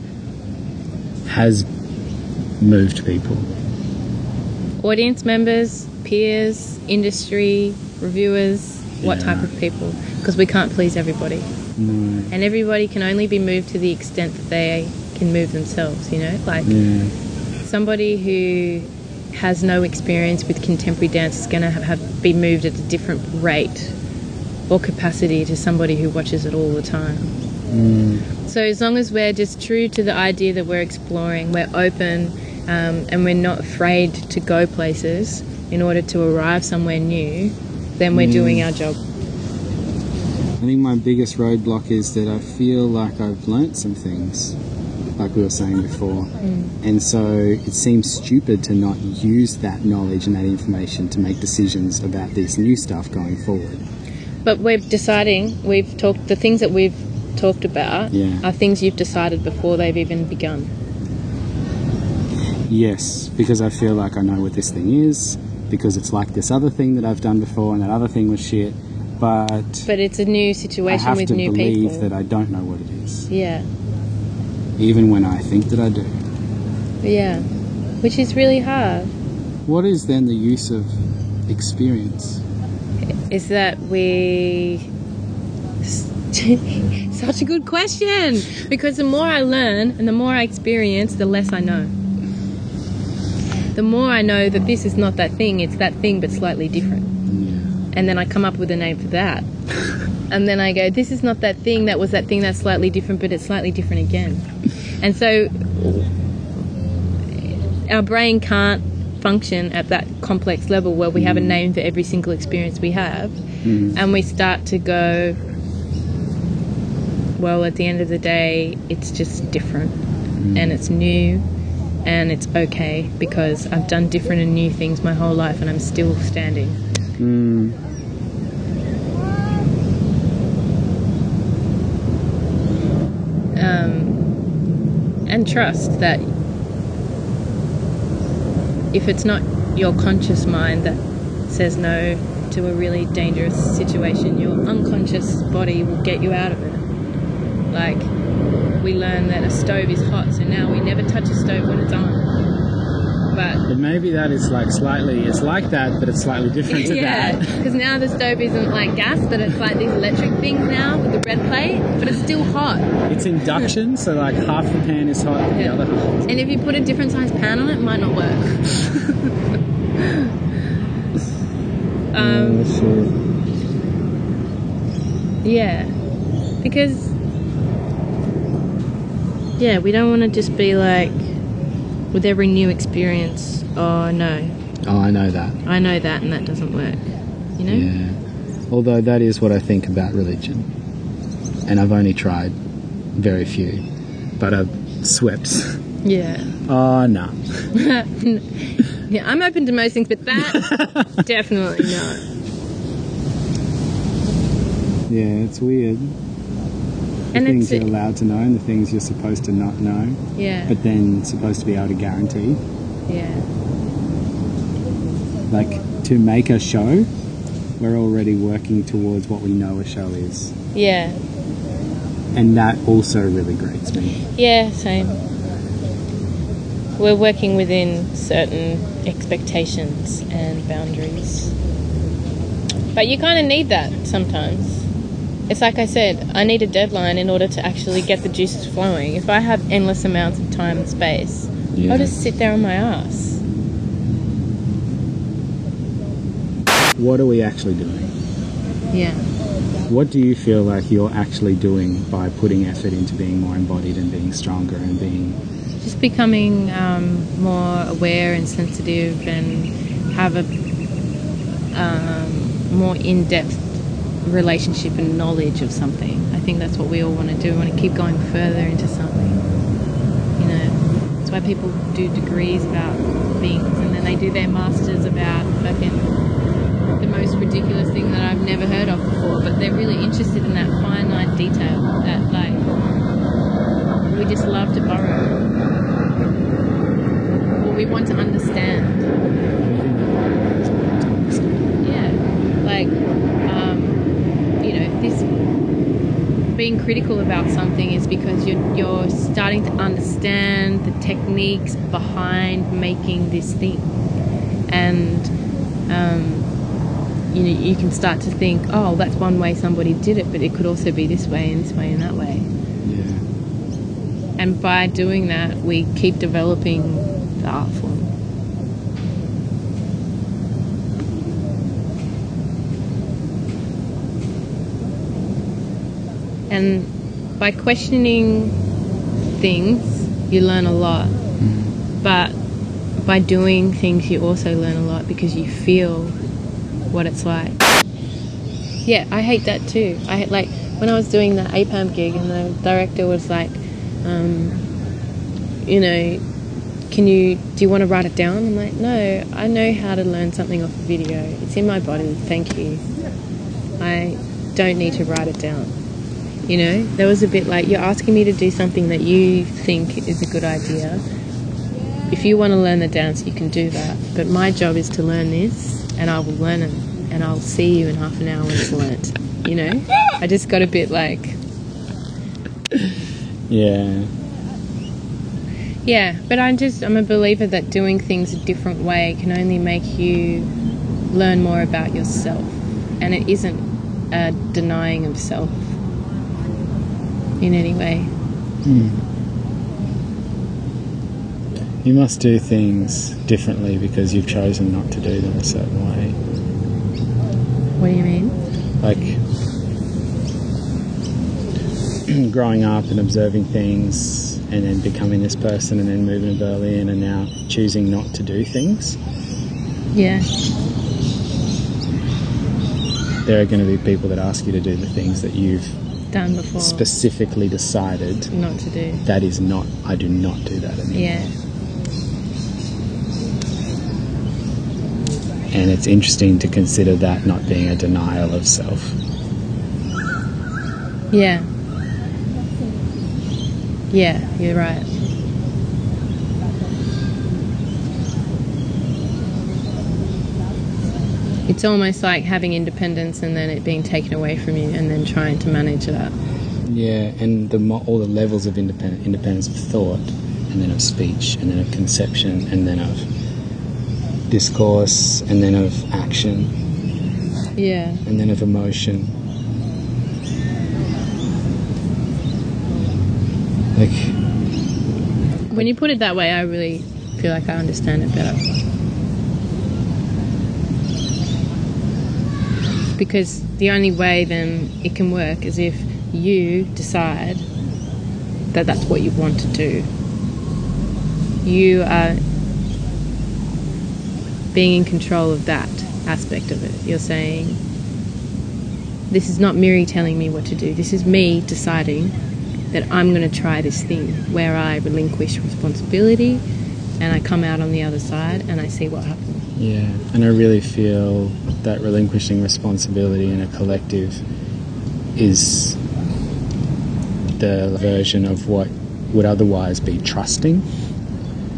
has moved people. audience members, peers, industry, reviewers, what type of people? Because we can't please everybody. No. And everybody can only be moved to the extent that they can move themselves, you know? Like Yeah. somebody who has no experience with contemporary dance is going to have, have be moved at a different rate or capacity to somebody who watches it all the time. Mm. So as long as we're just true to the idea that we're exploring, we're open, um, and we're not afraid to go places in order to arrive somewhere new, then we're doing our job. I think my biggest roadblock is that I feel like I've learnt some things, like we were saying before. Mm. And so it seems stupid to not use that knowledge and that information to make decisions about this new stuff going forward. But we're deciding. We've talked. The things that we've talked about Yeah. are things you've decided before they've even begun. Yes, because I feel like I know what this thing is, because it's like this other thing that I've done before and that other thing was shit, but But it's a new situation with new people. I have to believe that I don't know what it is, yeah, even when I think that I do. yeah, which is really hard. What is then the use of experience? Is that we. <laughs> Such a good question because the more I learn and the more I experience, the less I know. The more I know that this is not that thing, it's that thing but slightly different. Yeah. And then I come up with a name for that. <laughs> and then I go, this is not that thing, that was that thing that's slightly different, but it's slightly different again. And so our brain can't function at that complex level where we have a mm. name for every single experience we have, mm. and we start to go, well, at the end of the day, it's just different mm. and it's new and it's okay because I've done different and new things my whole life and I'm still standing. Mm. Trust that if it's not your conscious mind that says no to a really dangerous situation, your unconscious body will get you out of it. Like, we learn that a stove is hot, so now we never touch a stove when it's on. But But maybe that is like slightly, it's like that, but it's slightly different to <laughs> yeah, that. because now the stove isn't like gas, but it's like these electric things now with the red plate, but it's still hot. It's induction, so like half the pan is hot, the other half. And if you put a different size pan on it, it might not work. <laughs> um, Oh, yeah, because yeah, we don't want to just be like with every new experience. Oh no, Oh, I know that. I know that, and that doesn't work. You know? Yeah. Although that is what I think about religion. And I've only tried very few. But I've swept. Yeah. Oh, no. <laughs> <laughs> Yeah, I'm open to most things, but that <laughs> definitely not. Yeah, it's weird. The And things you're allowed to know and the things you're supposed to not know, yeah, but then supposed to be able to guarantee. yeah, Like, to make a show, we're already working towards what we know a show is. yeah, And that also really grates me. yeah. Same. We're working within certain expectations and boundaries, but you kind of need that sometimes. It's like I said, I need a deadline in order to actually get the juices flowing. If I have endless amounts of time and space, Yeah. I'll just sit there on my ass. What are we actually doing? Yeah. What do you feel like you're actually doing by putting effort into being more embodied and being stronger and being just becoming um, more aware and sensitive and have a um, more in-depth relationship and knowledge of something. I think that's what we all want to do. We want to keep going further into something. You know, that's why people do degrees about things and then they do their masters about fucking the most ridiculous thing that I've never heard of before. But they're really interested in that finite detail that like we just love to borrow or we want to understand. Yeah, like um, you know, this being critical about something is because you're you're starting to understand the techniques behind making this thing, and um, you know you can start to think, oh, that's one way somebody did it, but it could also be this way and this way and that way. yeah And by doing that, we keep developing the art form. And by questioning things, you learn a lot. But by doing things, you also learn a lot because you feel what it's like. Yeah, I hate that too. I like when I was doing the APAM gig and the director was like, um, you know, can you do you want to write it down? I'm like, no, I know how to learn something off a video. It's in my body. Thank you. I don't need to write it down. You know, there was a bit like you're asking me to do something that you think is a good idea. If you want to learn the dance, you can do that. But my job is to learn this, and I will learn it, and I'll see you in half an hour when it's learnt. You know, I just got a bit like, yeah yeah. But I'm just I'm a believer that doing things a different way can only make you learn more about yourself, and it isn't a denying of self in any way. Hmm. you must do things differently because you've chosen not to do them a certain way What do you mean? like <clears throat> growing up and observing things and then becoming this person and then moving to Berlin and now choosing not to do things. Yeah. There are going to be people that ask you to do the things that you've Done before. specifically decided not to do. that is not, I do not do that anymore. Yeah. And it's interesting to consider that not being a denial of self. Yeah. Yeah, you're right. It's almost like having independence and then it being taken away from you and then trying to manage that. Yeah, and the all the levels of independent, independence of thought, and then of speech, and then of conception, and then of discourse, and then of action, Yeah. and then of emotion. Like, When you put it that way, I really feel like I understand it better. Because the only way then it can work is if you decide that that's what you want to do. You are being in control of that aspect of it. You're saying, This is not Miri telling me what to do, this is me deciding that I'm going to try this thing where I relinquish responsibility and I come out on the other side and I see what happens. Yeah, and I really feel that relinquishing responsibility in a collective is the version of what would otherwise be trusting.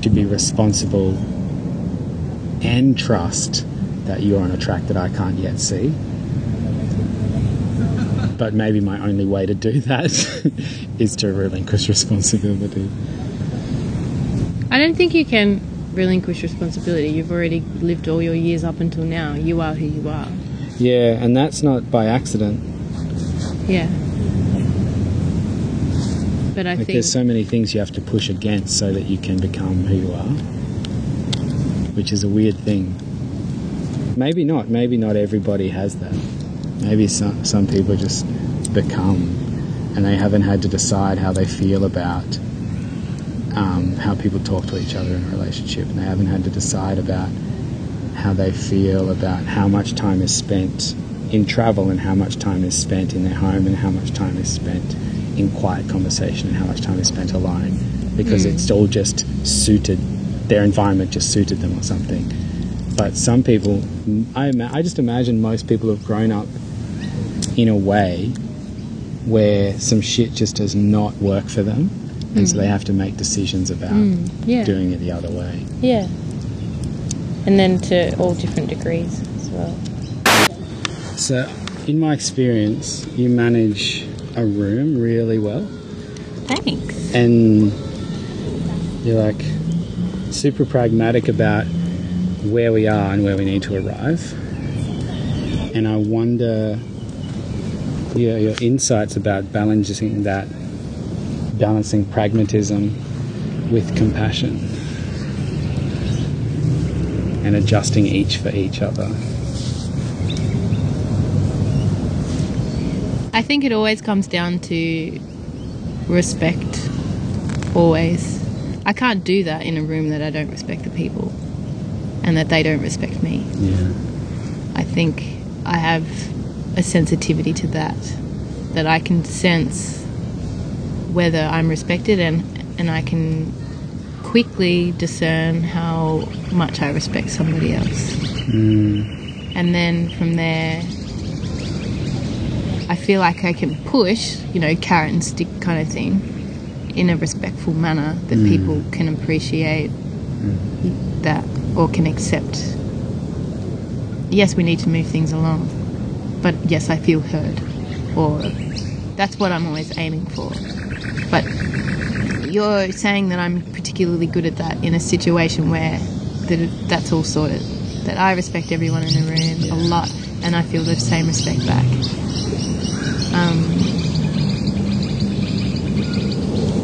To be responsible and trust that you're on a track that I can't yet see. But maybe my only way to do that <laughs> is to relinquish responsibility. I don't think you can relinquish responsibility. You've already lived all your years up until now. You are who you are. Yeah, and that's not by accident. Yeah. But I Like think there's so many things you have to push against so that you can become who you are, which is a weird thing. Maybe not. Maybe not everybody has that. Maybe some some people just become, and they haven't had to decide how they feel about um, how people talk to each other in a relationship, and they haven't had to decide about how they feel about how much time is spent in travel and how much time is spent in their home and how much time is spent in quiet conversation and how much time is spent alone because it's all just suited their environment just suited them or something. But some people I, ima- I just imagine most people have grown up in a way where some shit just does not work for them and so they mm. have to make decisions about mm, yeah. doing it the other way Yeah. And then to all different degrees as well. So, in my experience, you manage a room really well, Thanks. and you're like super pragmatic about where we are and where we need to arrive. And I wonder your, your insights about balancing that, balancing pragmatism with compassion, and adjusting each for each other. I think it always comes down to respect. Always. I can't do that in a room that I don't respect the people and that they don't respect me. Yeah. I think I have a sensitivity to that, that I can sense whether I'm respected and, and I can quickly discern how much I respect somebody else. Hmm. And then from there, I feel like I can push, you know, carrot and stick kind of thing, in a respectful manner that hmm. people can appreciate hmm. that or can accept. Yes, we need to move things along, but yes, I feel heard, or that's what I'm always aiming for. But you're saying that I'm particularly good at that in a situation where that that's all sorted. That I respect everyone in the room a lot, and I feel the same respect back. Um,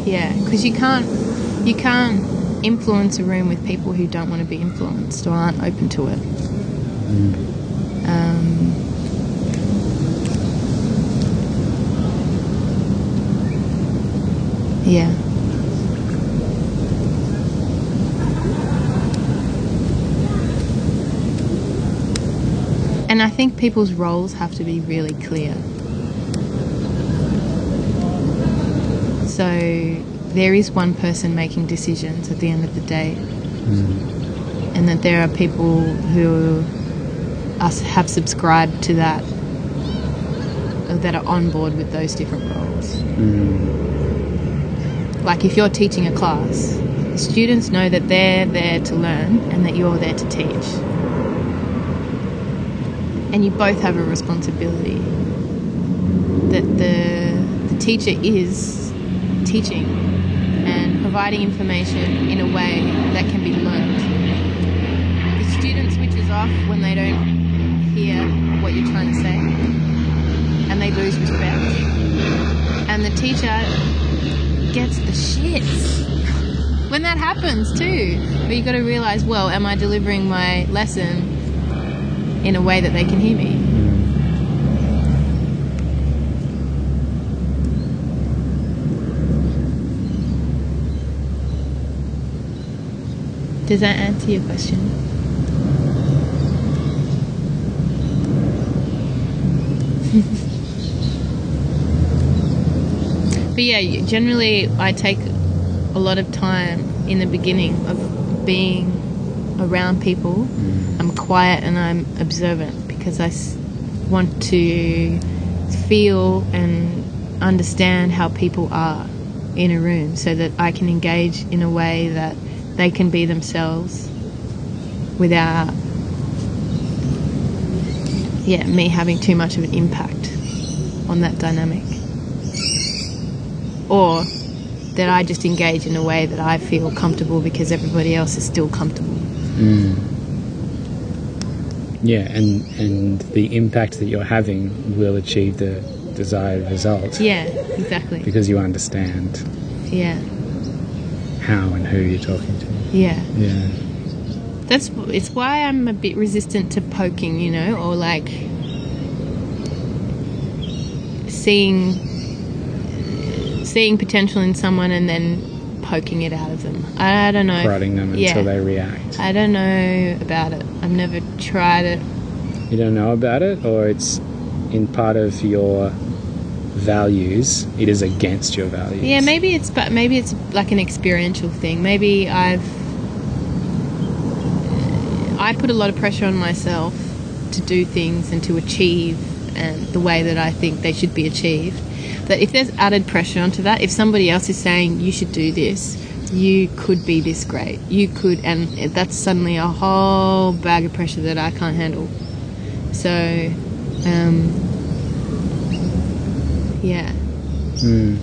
yeah, because you can't you can't influence a room with people who don't want to be influenced or aren't open to it. Um, Yeah. And I think people's roles have to be really clear. So there is one person making decisions at the end of the day. Mm. And that there are people who are, have subscribed to that, that are on board with those different roles. Mm. Like if you're teaching a class, the students know that they're there to learn and that you're there to teach. And you both have a responsibility. That the, the teacher is teaching and providing information in a way that can be learned. The student switches off when they don't hear what you're trying to say and they lose respect. And the teacher gets the shits when that happens too. But you got to realize, well, am I delivering my lesson in a way that they can hear me? Does that answer your question? But yeah, generally I take a lot of time in the beginning of being around people. Mm. I'm quiet and I'm observant because I s- want to feel and understand how people are in a room so that I can engage in a way that they can be themselves without yeah, me having too much of an impact on that dynamic or that I just engage in a way that I feel comfortable because everybody else is still comfortable. Hmm. Yeah, and and the impact that you're having will achieve the desired result Yeah, exactly. because you understand Yeah, how and who you're talking to. yeah. Yeah. That's it's why I'm a bit resistant to poking, you know, or like seeing seeing potential in someone and then poking it out of them. I, I don't know. Prodding them yeah. until they react. I don't know about it. I've never tried it. You don't know about it, or it's in part of your values. It is against your values. Yeah, maybe it's but maybe it's like an experiential thing. Maybe I've I put a lot of pressure on myself to do things and to achieve and the way that I think they should be achieved. That if there's added pressure onto that, if somebody else is saying you should do this, you could be this great. You could and that's suddenly a whole bag of pressure that I can't handle. So um yeah. Mm.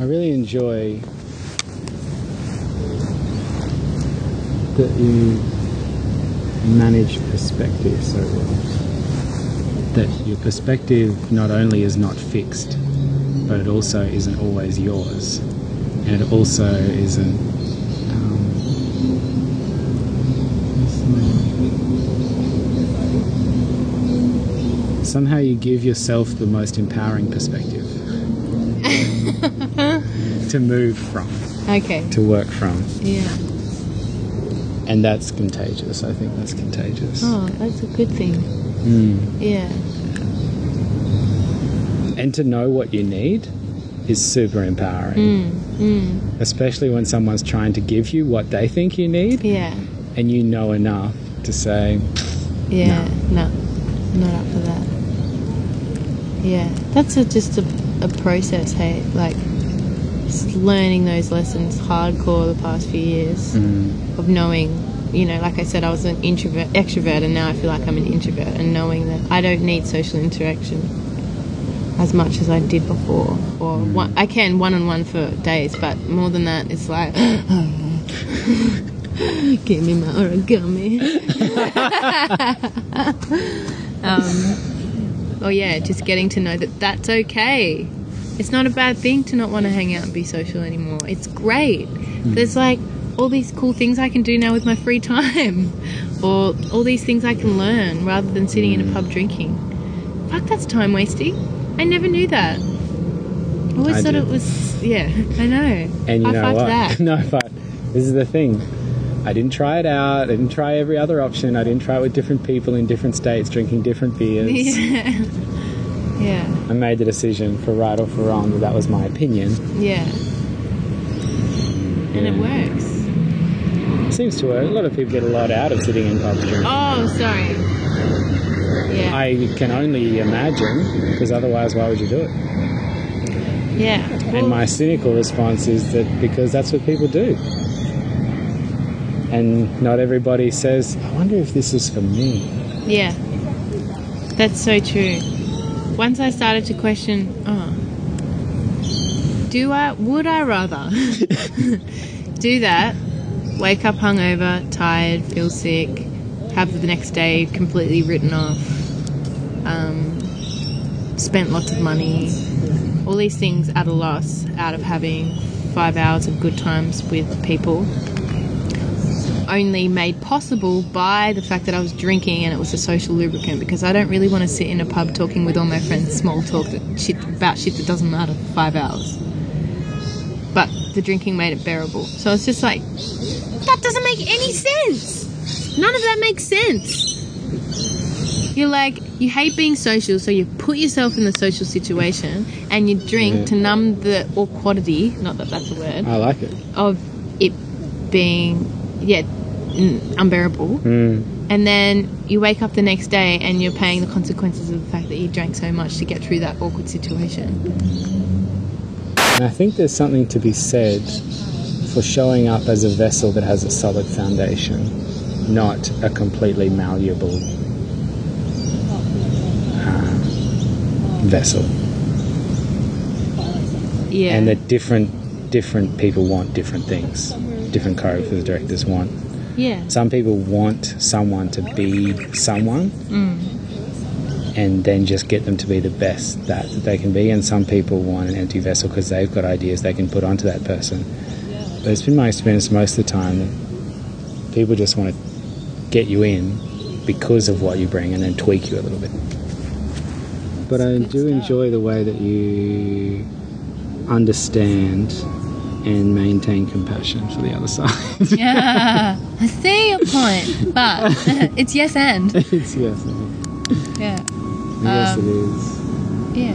I really enjoy that you manage perspective so well. That your perspective not only is not fixed, but it also isn't always yours, and it also isn't. Um, somehow you give yourself the most empowering perspective <laughs> to move from, Okay. to work from. Yeah. And that's contagious. I think that's contagious. Oh, that's a good thing. Mm. Yeah. And to know what you need is super empowering, Mm, mm, especially when someone's trying to give you what they think you need yeah. and you know enough to say, Yeah. No. Not up for that. Yeah. That's a, just a, a process, hey? Like, learning those lessons hardcore the past few years mm, of knowing, you know, like I said, I was an introvert, extrovert, and now I feel like I'm an introvert, and knowing that I don't need social interaction as much as I did before. Or one, I can one on one for days, but more than that, it's like, <laughs> give me my origami. <laughs> um, oh yeah, just getting to know that that's okay. It's not a bad thing to not want to hang out and be social anymore. It's great. Hmm. There's like all these cool things I can do now with my free time, <laughs> or all these things I can learn rather than sitting in a pub drinking. Fuck, that's time wasting. I never knew that. I always I thought did. it was. Yeah, <laughs> I know. And you High know what? that. <laughs> no, but this is the thing. I didn't try it out. I didn't try every other option. I didn't try it with different people in different states, drinking different beers. yeah. Yeah. I made the decision for right or for wrong that that was my opinion. Yeah. And it works. Seems to work. A lot of people get a lot out of sitting in pubs drinking. Oh, sorry. Yeah. I can only imagine, because otherwise, why would you do it? yeah. Well, And my cynical response is that because that's what people do. And not everybody says, I wonder if this is for me. Yeah. That's so true. Once I started to question, oh, do I, would I rather <laughs> do that, wake up hungover, tired, feel sick, have the next day completely written off, um, spent lots of money, all these things at a loss out of having five hours of good times with people only made possible by the fact that I was drinking and it was a social lubricant because I don't really want to sit in a pub talking with all my friends small talk that shit about shit that doesn't matter for five hours. But the drinking made it bearable. So it's just like that doesn't make any sense. None of that makes sense. You're like you hate being social, so you put yourself in the social situation and you drink Yeah. to numb the awkwardity, not that that's a word, I like it. of it being yeah unbearable Mm. and then you wake up the next day and you're paying the consequences of the fact that you drank so much to get through that awkward situation And I think there's something to be said for showing up as a vessel that has a solid foundation, not a completely malleable uh, vessel. yeah And that different different people want different things. Different choreographers, directors want. Yeah Some people want someone to be someone. And then just get them to be the best that, that they can be. And some people want an empty vessel because they've got ideas they can put onto that person. But it's been my experience most of the time that people just want to get you in because of what you bring and then tweak you a little bit. But I do enjoy the way that you understand and maintain compassion for the other <laughs> side. yeah i see your point but <laughs> it's yes and <laughs> it's yes, And. yeah yes, Um, it is. yeah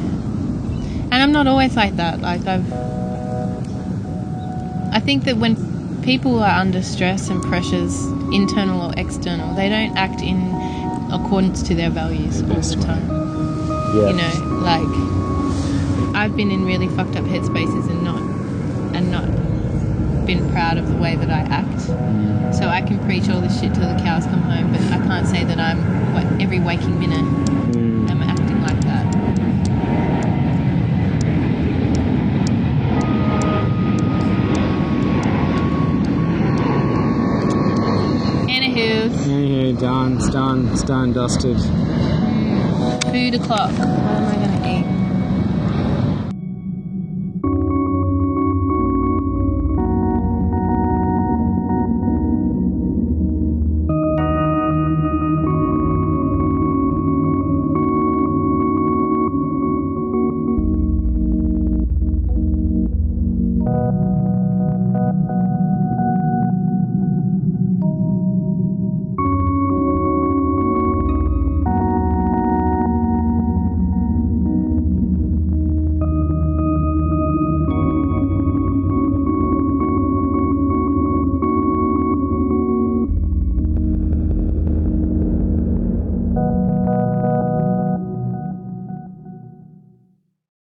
and i'm not always like that like i've i think that when people are under stress and pressures internal or external they don't act in accordance to their values all the time Yeah. you know like i've been in really fucked up headspaces and not and not been proud of the way that i act so i can preach all this shit till the cows come home but i can't say that i'm what every waking minute Mm. am acting like that Anywho, Anywho, done, it's done, it's done, dusted. food o'clock. What am I gonna eat?